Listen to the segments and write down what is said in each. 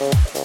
Thank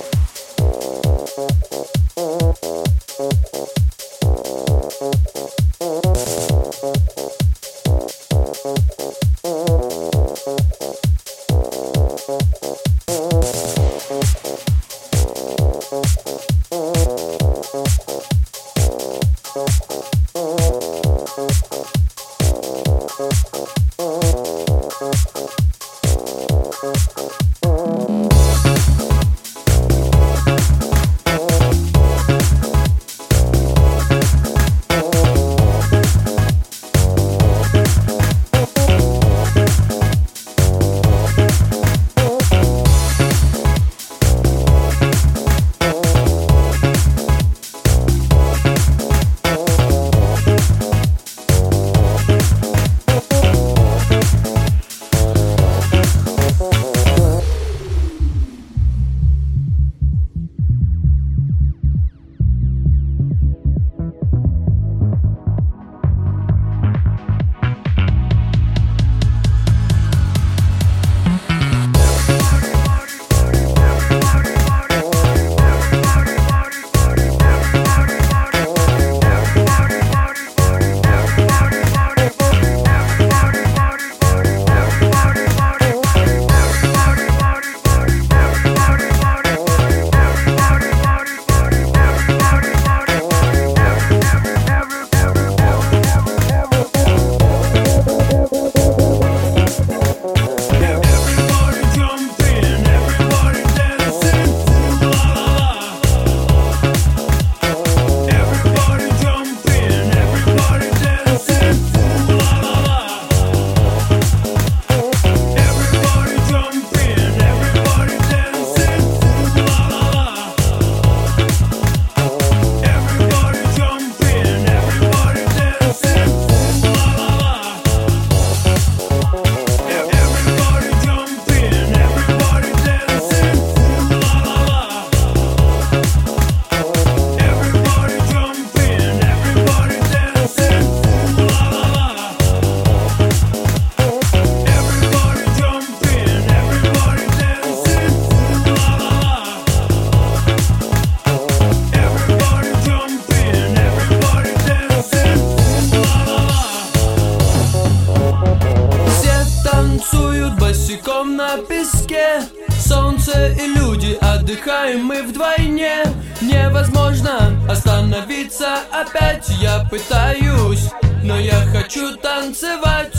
танцуют босиком на песке. Солнце и люди, отдыхаем мы вдвойне. Невозможно остановиться опять Я пытаюсь, но я хочу танцевать.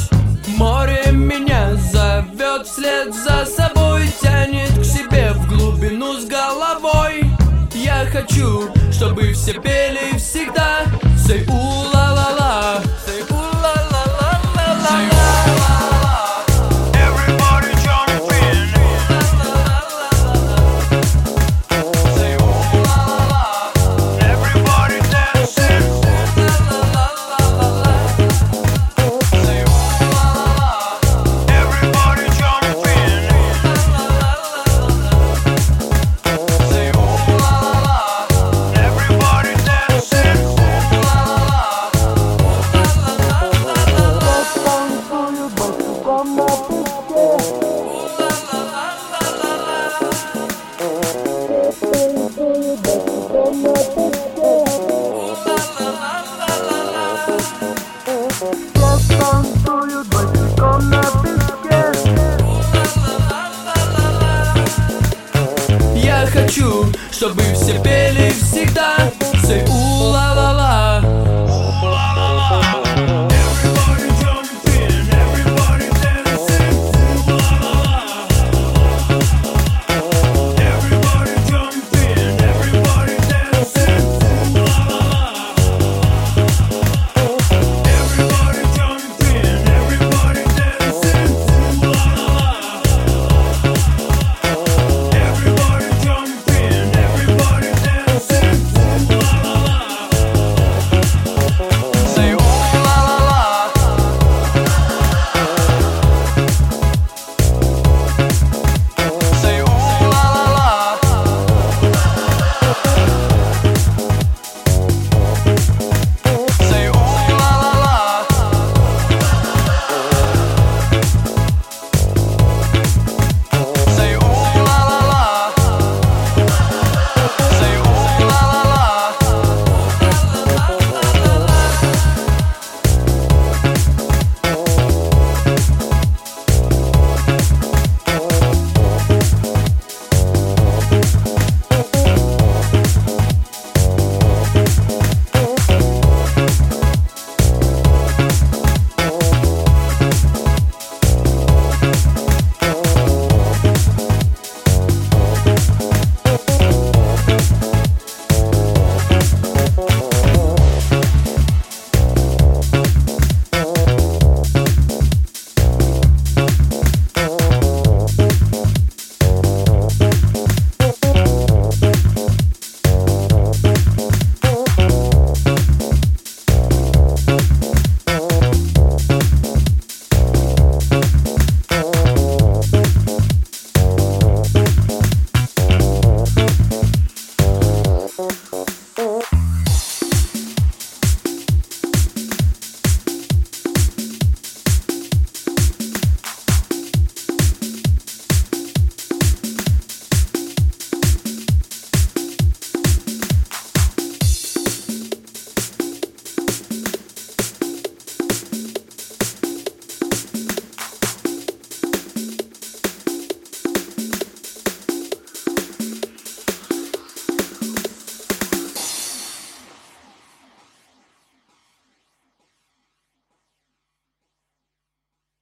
Море меня зовет вслед за собой Тянет к себе в глубину с головой. Я хочу, чтобы все пели всегда. Say, чтобы все пели